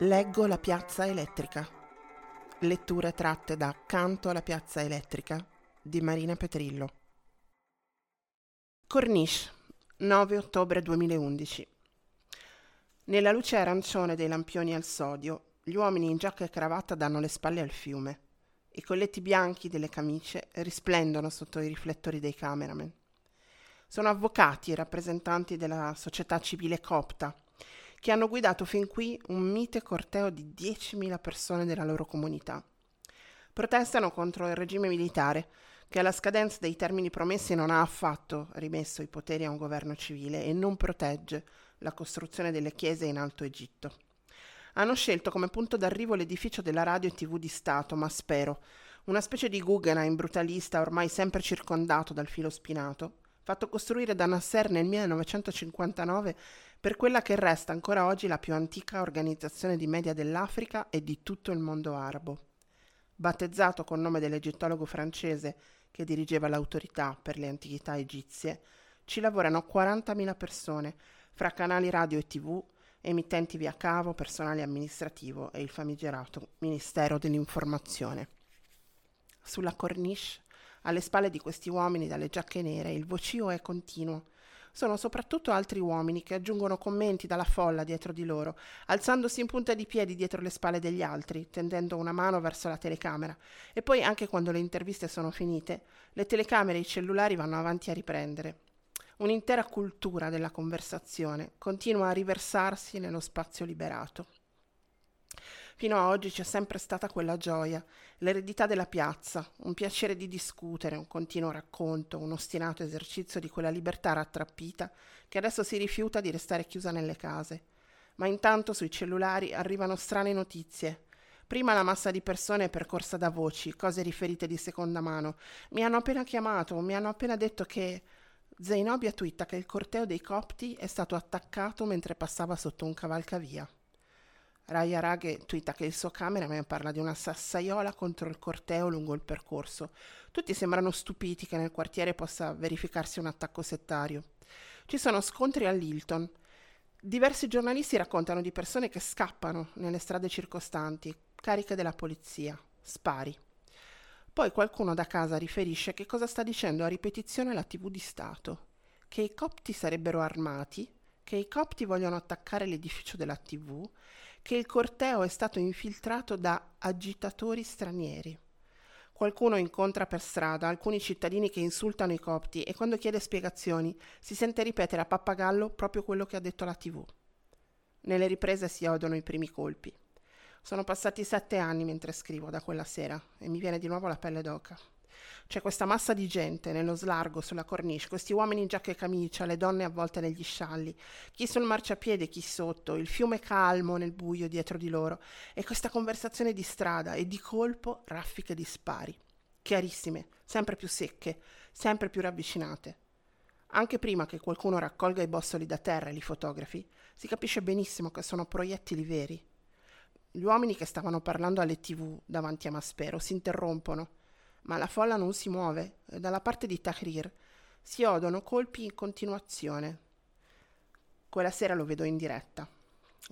Leggo la piazza elettrica. Letture tratte da Canto alla piazza elettrica di Marina Petrillo. Corniche, 9 ottobre 2011. Nella luce arancione dei lampioni al sodio, gli uomini in giacca e cravatta danno le spalle al fiume. I colletti bianchi delle camicie risplendono sotto i riflettori dei cameraman. Sono avvocati e rappresentanti della società civile copta che hanno guidato fin qui un mite corteo di 10.000 persone della loro comunità. Protestano contro il regime militare, che alla scadenza dei termini promessi non ha affatto rimesso i poteri a un governo civile e non protegge la costruzione delle chiese in Alto Egitto. Hanno scelto come punto d'arrivo l'edificio della radio e tv di Stato, ma spero, una specie di Guggenheim brutalista ormai sempre circondato dal filo spinato, fatto costruire da Nasser nel 1959 per quella che resta ancora oggi la più antica organizzazione di media dell'Africa e di tutto il mondo arabo. Battezzato col nome dell'egittologo francese che dirigeva l'autorità per le antichità egizie, ci lavorano 40.000 persone, fra canali radio e tv, emittenti via cavo, personale amministrativo e il famigerato Ministero dell'Informazione. Sulla corniche alle spalle di questi uomini dalle giacche nere il vocio è continuo. Sono soprattutto altri uomini che aggiungono commenti dalla folla dietro di loro, alzandosi in punta di piedi dietro le spalle degli altri, tendendo una mano verso la telecamera. E poi, anche quando le interviste sono finite, le telecamere e i cellulari vanno avanti a riprendere. Un'intera cultura della conversazione continua a riversarsi nello spazio liberato. Fino a oggi c'è sempre stata quella gioia, l'eredità della piazza, un piacere di discutere, un continuo racconto, un ostinato esercizio di quella libertà rattrappita che adesso si rifiuta di restare chiusa nelle case. Ma intanto sui cellulari arrivano strane notizie. Prima la massa di persone è percorsa da voci, cose riferite di seconda mano. Mi hanno appena chiamato, mi hanno appena detto che... Zainobia twitta che il corteo dei copti è stato attaccato mentre passava sotto un cavalcavia. Raya Raghe twitta che il suo cameraman parla di una sassaiola contro il corteo lungo il percorso. Tutti sembrano stupiti che nel quartiere possa verificarsi un attacco settario. Ci sono scontri all'Hilton. Diversi giornalisti raccontano di persone che scappano nelle strade circostanti, cariche della polizia, spari. Poi qualcuno da casa riferisce che cosa sta dicendo a ripetizione la TV di Stato, che i copti sarebbero armati, che i copti vogliono attaccare l'edificio della TV che il corteo è stato infiltrato da agitatori stranieri. Qualcuno incontra per strada alcuni cittadini che insultano i copti e quando chiede spiegazioni si sente ripetere a pappagallo proprio quello che ha detto la TV. Nelle riprese si odono i primi colpi. Sono passati sette anni mentre scrivo da quella sera e mi viene di nuovo la pelle d'oca. C'è questa massa di gente nello slargo sulla cornice, questi uomini in giacca e camicia, le donne avvolte negli scialli, chi sul marciapiede, chi sotto, il fiume calmo nel buio dietro di loro e questa conversazione di strada e di colpo raffiche di spari, chiarissime, sempre più secche, sempre più ravvicinate. Anche prima che qualcuno raccolga i bossoli da terra e li fotografi, si capisce benissimo che sono proiettili veri. Gli uomini che stavano parlando alle tv davanti a Maspero si interrompono ma la folla non si muove e dalla parte di Tahrir si odono colpi in continuazione. Quella sera lo vedo in diretta.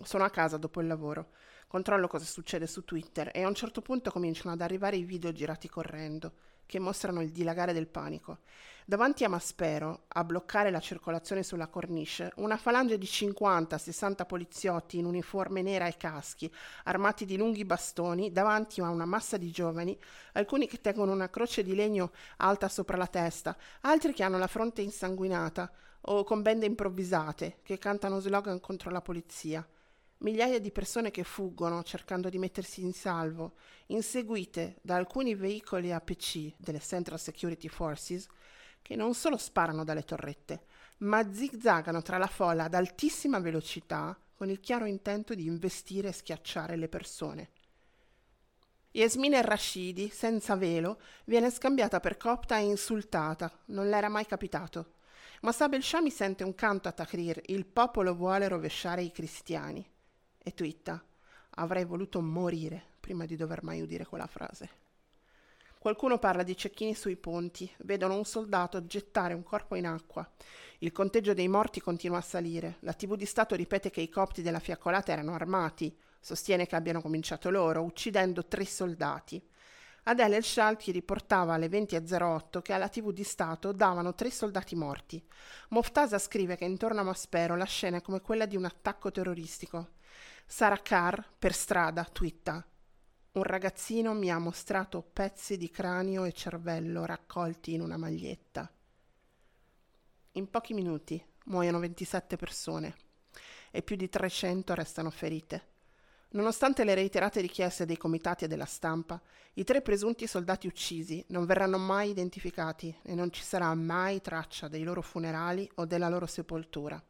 Sono a casa dopo il lavoro, controllo cosa succede su Twitter e a un certo punto cominciano ad arrivare i video girati correndo che mostrano il dilagare del panico. Davanti a Maspero, a bloccare la circolazione sulla cornice, una falange di 50-60 poliziotti in uniforme nera e caschi, armati di lunghi bastoni, davanti a una massa di giovani, alcuni che tengono una croce di legno alta sopra la testa, altri che hanno la fronte insanguinata o con bende improvvisate, che cantano slogan contro la polizia migliaia di persone che fuggono cercando di mettersi in salvo, inseguite da alcuni veicoli APC delle Central Security Forces, che non solo sparano dalle torrette, ma zigzagano tra la folla ad altissima velocità con il chiaro intento di investire e schiacciare le persone. Yasmin el-Rashidi, senza velo, viene scambiata per copta e insultata, non le era mai capitato. Ma Sabel Shami sente un canto a Tahrir, il popolo vuole rovesciare i cristiani e twitta avrei voluto morire prima di dover mai udire quella frase. Qualcuno parla di cecchini sui ponti, vedono un soldato gettare un corpo in acqua. Il conteggio dei morti continua a salire. La TV di Stato ripete che i copti della fiaccolata erano armati, sostiene che abbiano cominciato loro, uccidendo tre soldati. Adele El Shalti riportava alle 20.08 che alla TV di Stato davano tre soldati morti. Moftasa scrive che intorno a Maspero la scena è come quella di un attacco terroristico. Sara Carr, per strada, twitta un ragazzino mi ha mostrato pezzi di cranio e cervello raccolti in una maglietta. In pochi minuti muoiono 27 persone e più di 300 restano ferite. Nonostante le reiterate richieste dei comitati e della stampa, i tre presunti soldati uccisi non verranno mai identificati e non ci sarà mai traccia dei loro funerali o della loro sepoltura.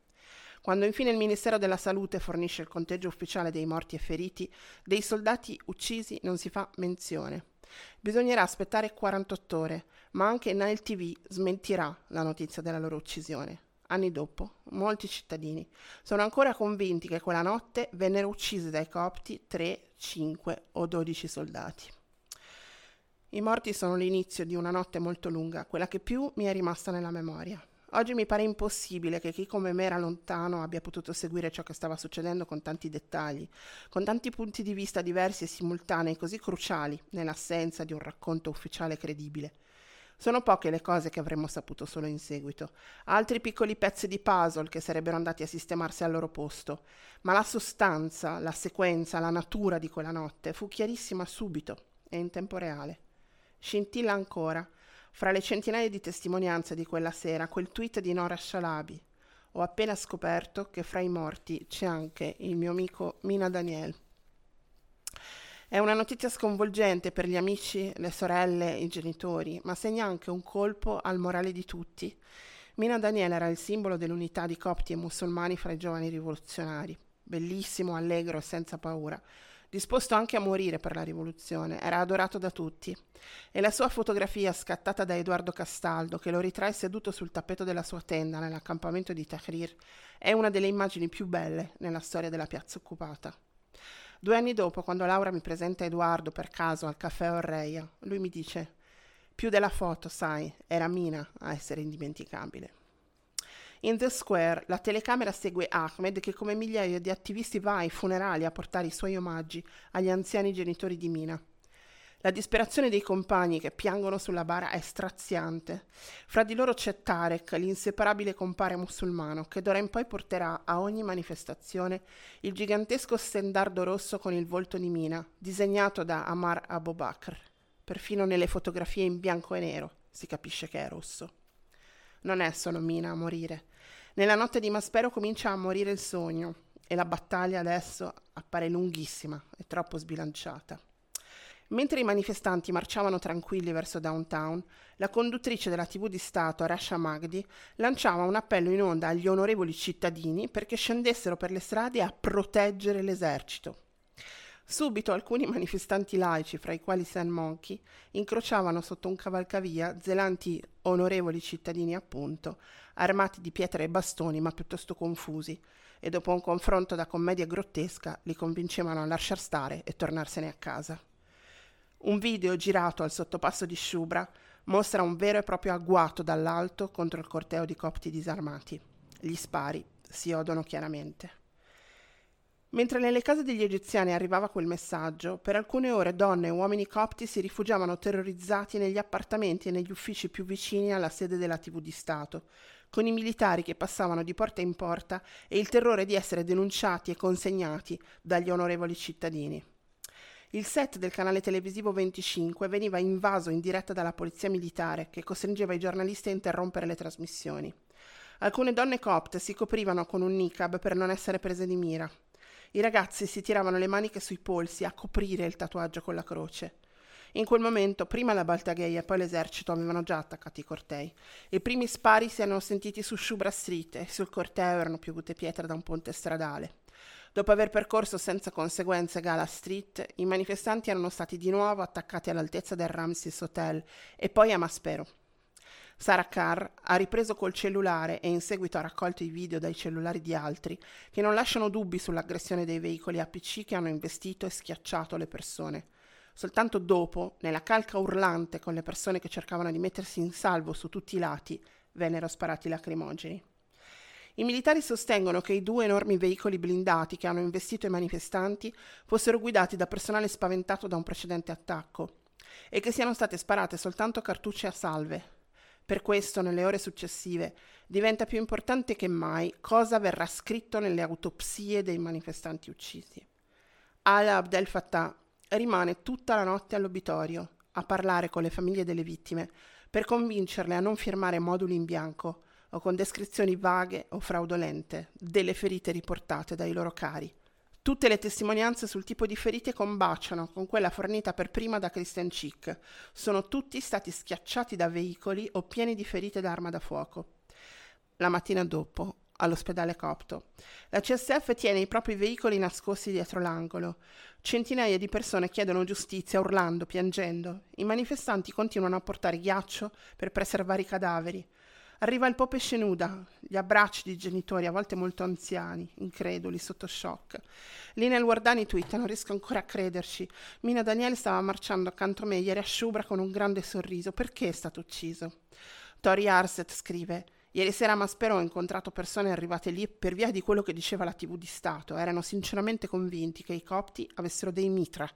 Quando infine il Ministero della Salute fornisce il conteggio ufficiale dei morti e feriti, dei soldati uccisi non si fa menzione. Bisognerà aspettare 48 ore, ma anche Nile TV smentirà la notizia della loro uccisione. Anni dopo, molti cittadini sono ancora convinti che quella notte vennero uccisi dai copti 3, 5 o 12 soldati. I morti sono l'inizio di una notte molto lunga, quella che più mi è rimasta nella memoria. Oggi mi pare impossibile che chi come me era lontano abbia potuto seguire ciò che stava succedendo con tanti dettagli, con tanti punti di vista diversi e simultanei così cruciali nell'assenza di un racconto ufficiale credibile. Sono poche le cose che avremmo saputo solo in seguito, altri piccoli pezzi di puzzle che sarebbero andati a sistemarsi al loro posto, ma la sostanza, la sequenza, la natura di quella notte fu chiarissima subito e in tempo reale. Scintilla ancora, fra le centinaia di testimonianze di quella sera, quel tweet di Nora Shalabi. Ho appena scoperto che fra i morti c'è anche il mio amico Mina Daniel. È una notizia sconvolgente per gli amici, le sorelle, i genitori, ma segna anche un colpo al morale di tutti. Mina Daniel era il simbolo dell'unità di copti e musulmani fra i giovani rivoluzionari. Bellissimo, allegro e senza paura. Disposto anche a morire per la rivoluzione, era adorato da tutti. E la sua fotografia, scattata da Edoardo Castaldo, che lo ritrae seduto sul tappeto della sua tenda nell'accampamento di Tahrir, è una delle immagini più belle nella storia della piazza occupata. Due anni dopo, quando Laura mi presenta Edoardo per caso al caffè Orreia, lui mi dice: Più della foto, sai, era Mina a essere indimenticabile. In The Square la telecamera segue Ahmed che come migliaia di attivisti va ai funerali a portare i suoi omaggi agli anziani genitori di Mina. La disperazione dei compagni che piangono sulla bara è straziante. Fra di loro c'è Tarek, l'inseparabile compare musulmano, che d'ora in poi porterà a ogni manifestazione il gigantesco stendardo rosso con il volto di Mina, disegnato da Amar Abu Bakr. Perfino nelle fotografie in bianco e nero si capisce che è rosso. Non è solo Mina a morire. Nella notte di Maspero comincia a morire il sogno e la battaglia adesso appare lunghissima e troppo sbilanciata. Mentre i manifestanti marciavano tranquilli verso downtown, la conduttrice della TV di Stato, Rasha Magdi, lanciava un appello in onda agli onorevoli cittadini perché scendessero per le strade a proteggere l'esercito. Subito alcuni manifestanti laici, fra i quali Sam Monkey, incrociavano sotto un cavalcavia zelanti onorevoli cittadini appunto, armati di pietre e bastoni ma piuttosto confusi, e dopo un confronto da commedia grottesca li convincevano a lasciar stare e tornarsene a casa. Un video girato al sottopasso di Shubra mostra un vero e proprio agguato dall'alto contro il corteo di copti disarmati. Gli spari si odono chiaramente. Mentre nelle case degli egiziani arrivava quel messaggio, per alcune ore donne e uomini copti si rifugiavano terrorizzati negli appartamenti e negli uffici più vicini alla sede della TV di Stato, con i militari che passavano di porta in porta e il terrore di essere denunciati e consegnati dagli onorevoli cittadini. Il set del canale televisivo 25 veniva invaso in diretta dalla polizia militare che costringeva i giornalisti a interrompere le trasmissioni. Alcune donne copte si coprivano con un niqab per non essere prese di mira. I ragazzi si tiravano le maniche sui polsi a coprire il tatuaggio con la croce. In quel momento prima la Baltagheia e poi l'esercito avevano già attaccato i cortei. I primi spari si erano sentiti su Shubra Street e sul corteo erano piovute pietre da un ponte stradale. Dopo aver percorso senza conseguenze Gala Street, i manifestanti erano stati di nuovo attaccati all'altezza del Ramses Hotel e poi a Maspero. Sarah Carr ha ripreso col cellulare e in seguito ha raccolto i video dai cellulari di altri che non lasciano dubbi sull'aggressione dei veicoli APC che hanno investito e schiacciato le persone. Soltanto dopo, nella calca urlante con le persone che cercavano di mettersi in salvo su tutti i lati, vennero sparati lacrimogeni. I militari sostengono che i due enormi veicoli blindati che hanno investito i manifestanti fossero guidati da personale spaventato da un precedente attacco e che siano state sparate soltanto cartucce a salve. Per questo, nelle ore successive, diventa più importante che mai cosa verrà scritto nelle autopsie dei manifestanti uccisi. Ala Abdel Fattah rimane tutta la notte all'obitorio a parlare con le famiglie delle vittime per convincerle a non firmare moduli in bianco o con descrizioni vaghe o fraudolente delle ferite riportate dai loro cari. Tutte le testimonianze sul tipo di ferite combaciano con quella fornita per prima da Christian Chick. Sono tutti stati schiacciati da veicoli o pieni di ferite d'arma da fuoco. La mattina dopo, all'ospedale Copto, la CSF tiene i propri veicoli nascosti dietro l'angolo. Centinaia di persone chiedono giustizia urlando, piangendo. I manifestanti continuano a portare ghiaccio per preservare i cadaveri. Arriva il Pope Scenuda, gli abbracci di genitori, a volte molto anziani, increduli, sotto shock. Lì nel Guardani twitta, non riesco ancora a crederci. Mina Daniele stava marciando accanto a me ieri a Shubra con un grande sorriso. Perché è stato ucciso? Tori Arset scrive, Ieri sera a Maspero ho incontrato persone arrivate lì per via di quello che diceva la TV di Stato. Erano sinceramente convinti che i copti avessero dei mitra.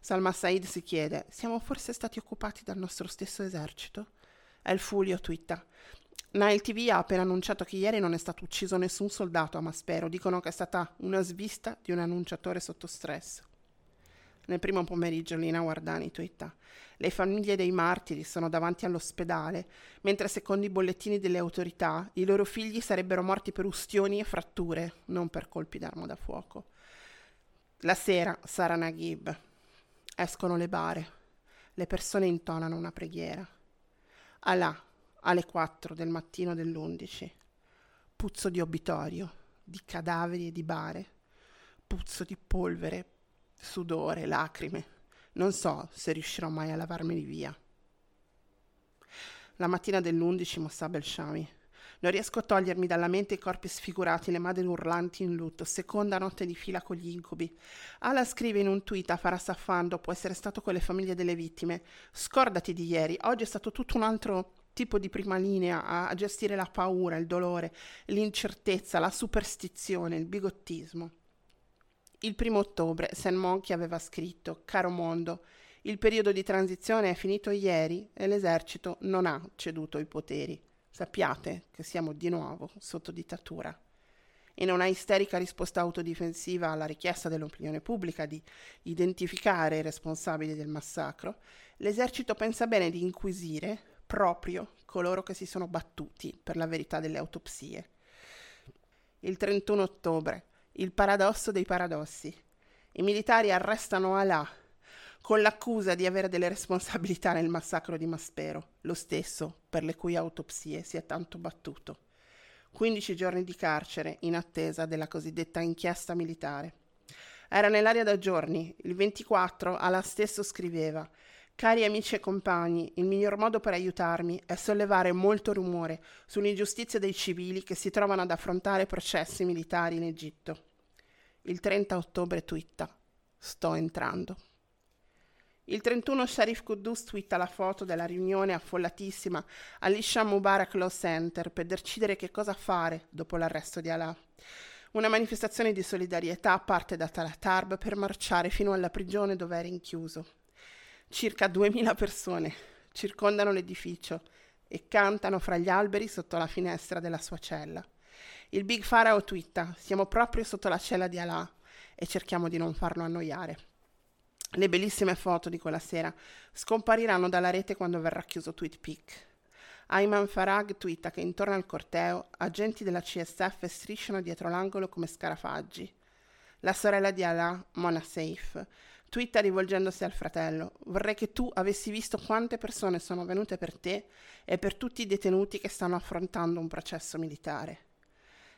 Salma Said si chiede: Siamo forse stati occupati dal nostro stesso esercito? El Fulio twitta: Nile TV ha appena annunciato che ieri non è stato ucciso nessun soldato a Maspero, dicono che è stata una svista di un annunciatore sotto stress. Nel primo pomeriggio Lina Guardani twitta le famiglie dei martiri sono davanti all'ospedale, mentre secondo i bollettini delle autorità i loro figli sarebbero morti per ustioni e fratture, non per colpi d'arma da fuoco. La sera, Sara Naguib. Escono le bare. Le persone intonano una preghiera. Allah, alle 4 del mattino dell'11. Puzzo di obitorio, di cadaveri e di bare. Puzzo di polvere, sudore, lacrime. Non so se riuscirò mai a lavarmeli via. La mattina dell'11 Mossab el Shami. Non riesco a togliermi dalla mente i corpi sfigurati, le madri urlanti in lutto, seconda notte di fila con gli incubi. Ala scrive in un tweet a Farah Safan dopo essere stato con le famiglie delle vittime: Scordati di ieri, oggi è stato tutto un altro tipo di prima linea a, gestire la paura, il dolore, l'incertezza, la superstizione, il bigottismo. Il primo ottobre Sam Monkey aveva scritto Caro mondo, il periodo di transizione è finito ieri e l'esercito non ha ceduto i poteri. Sappiate che siamo di nuovo sotto dittatura. In una isterica risposta autodifensiva alla richiesta dell'opinione pubblica di identificare i responsabili del massacro, l'esercito pensa bene di inquisire proprio coloro che si sono battuti per la verità delle autopsie. Il 31 ottobre, il paradosso dei paradossi. I militari arrestano Alà con l'accusa di avere delle responsabilità nel massacro di Maspero, lo stesso per le cui autopsie si è tanto battuto. 15 giorni di carcere in attesa della cosiddetta inchiesta militare. Era nell'aria da giorni, il 24 Alà stesso scriveva Cari amici e compagni, il miglior modo per aiutarmi è sollevare molto rumore sull'ingiustizia dei civili che si trovano ad affrontare processi militari in Egitto. Il 30 ottobre twitta: Sto entrando. Il 31 Sharif Quddus twitta la foto della riunione affollatissima all'Isham Mubarak Law Center per decidere che cosa fare dopo l'arresto di Alaa. Una manifestazione di solidarietà parte da Talatarb per marciare fino alla prigione dove è rinchiuso. Circa 2000 persone circondano l'edificio e cantano fra gli alberi sotto la finestra della sua cella. Il Big Pharaoh twitta: Siamo proprio sotto la cella di Allah e cerchiamo di non farlo annoiare. Le bellissime foto di quella sera scompariranno dalla rete quando verrà chiuso TweetPic. Ayman Farag twitta che intorno al corteo agenti della CSF strisciano dietro l'angolo come scarafaggi. La sorella di Allah, Mona Safe, Twitta rivolgendosi al fratello: Vorrei che tu avessi visto quante persone sono venute per te e per tutti i detenuti che stanno affrontando un processo militare.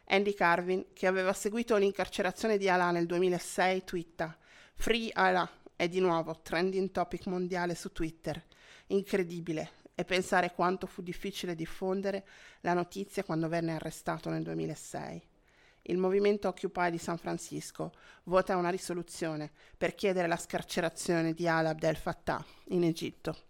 Andy Carvin, che aveva seguito l'incarcerazione di Alaa nel 2006, twitta: Free Alaa è di nuovo trending topic mondiale su Twitter. Incredibile. E pensare quanto fu difficile diffondere la notizia quando venne arrestato nel 2006. Il movimento Occupy di San Francisco vota una risoluzione per chiedere la scarcerazione di Al Abdel Fattah in Egitto.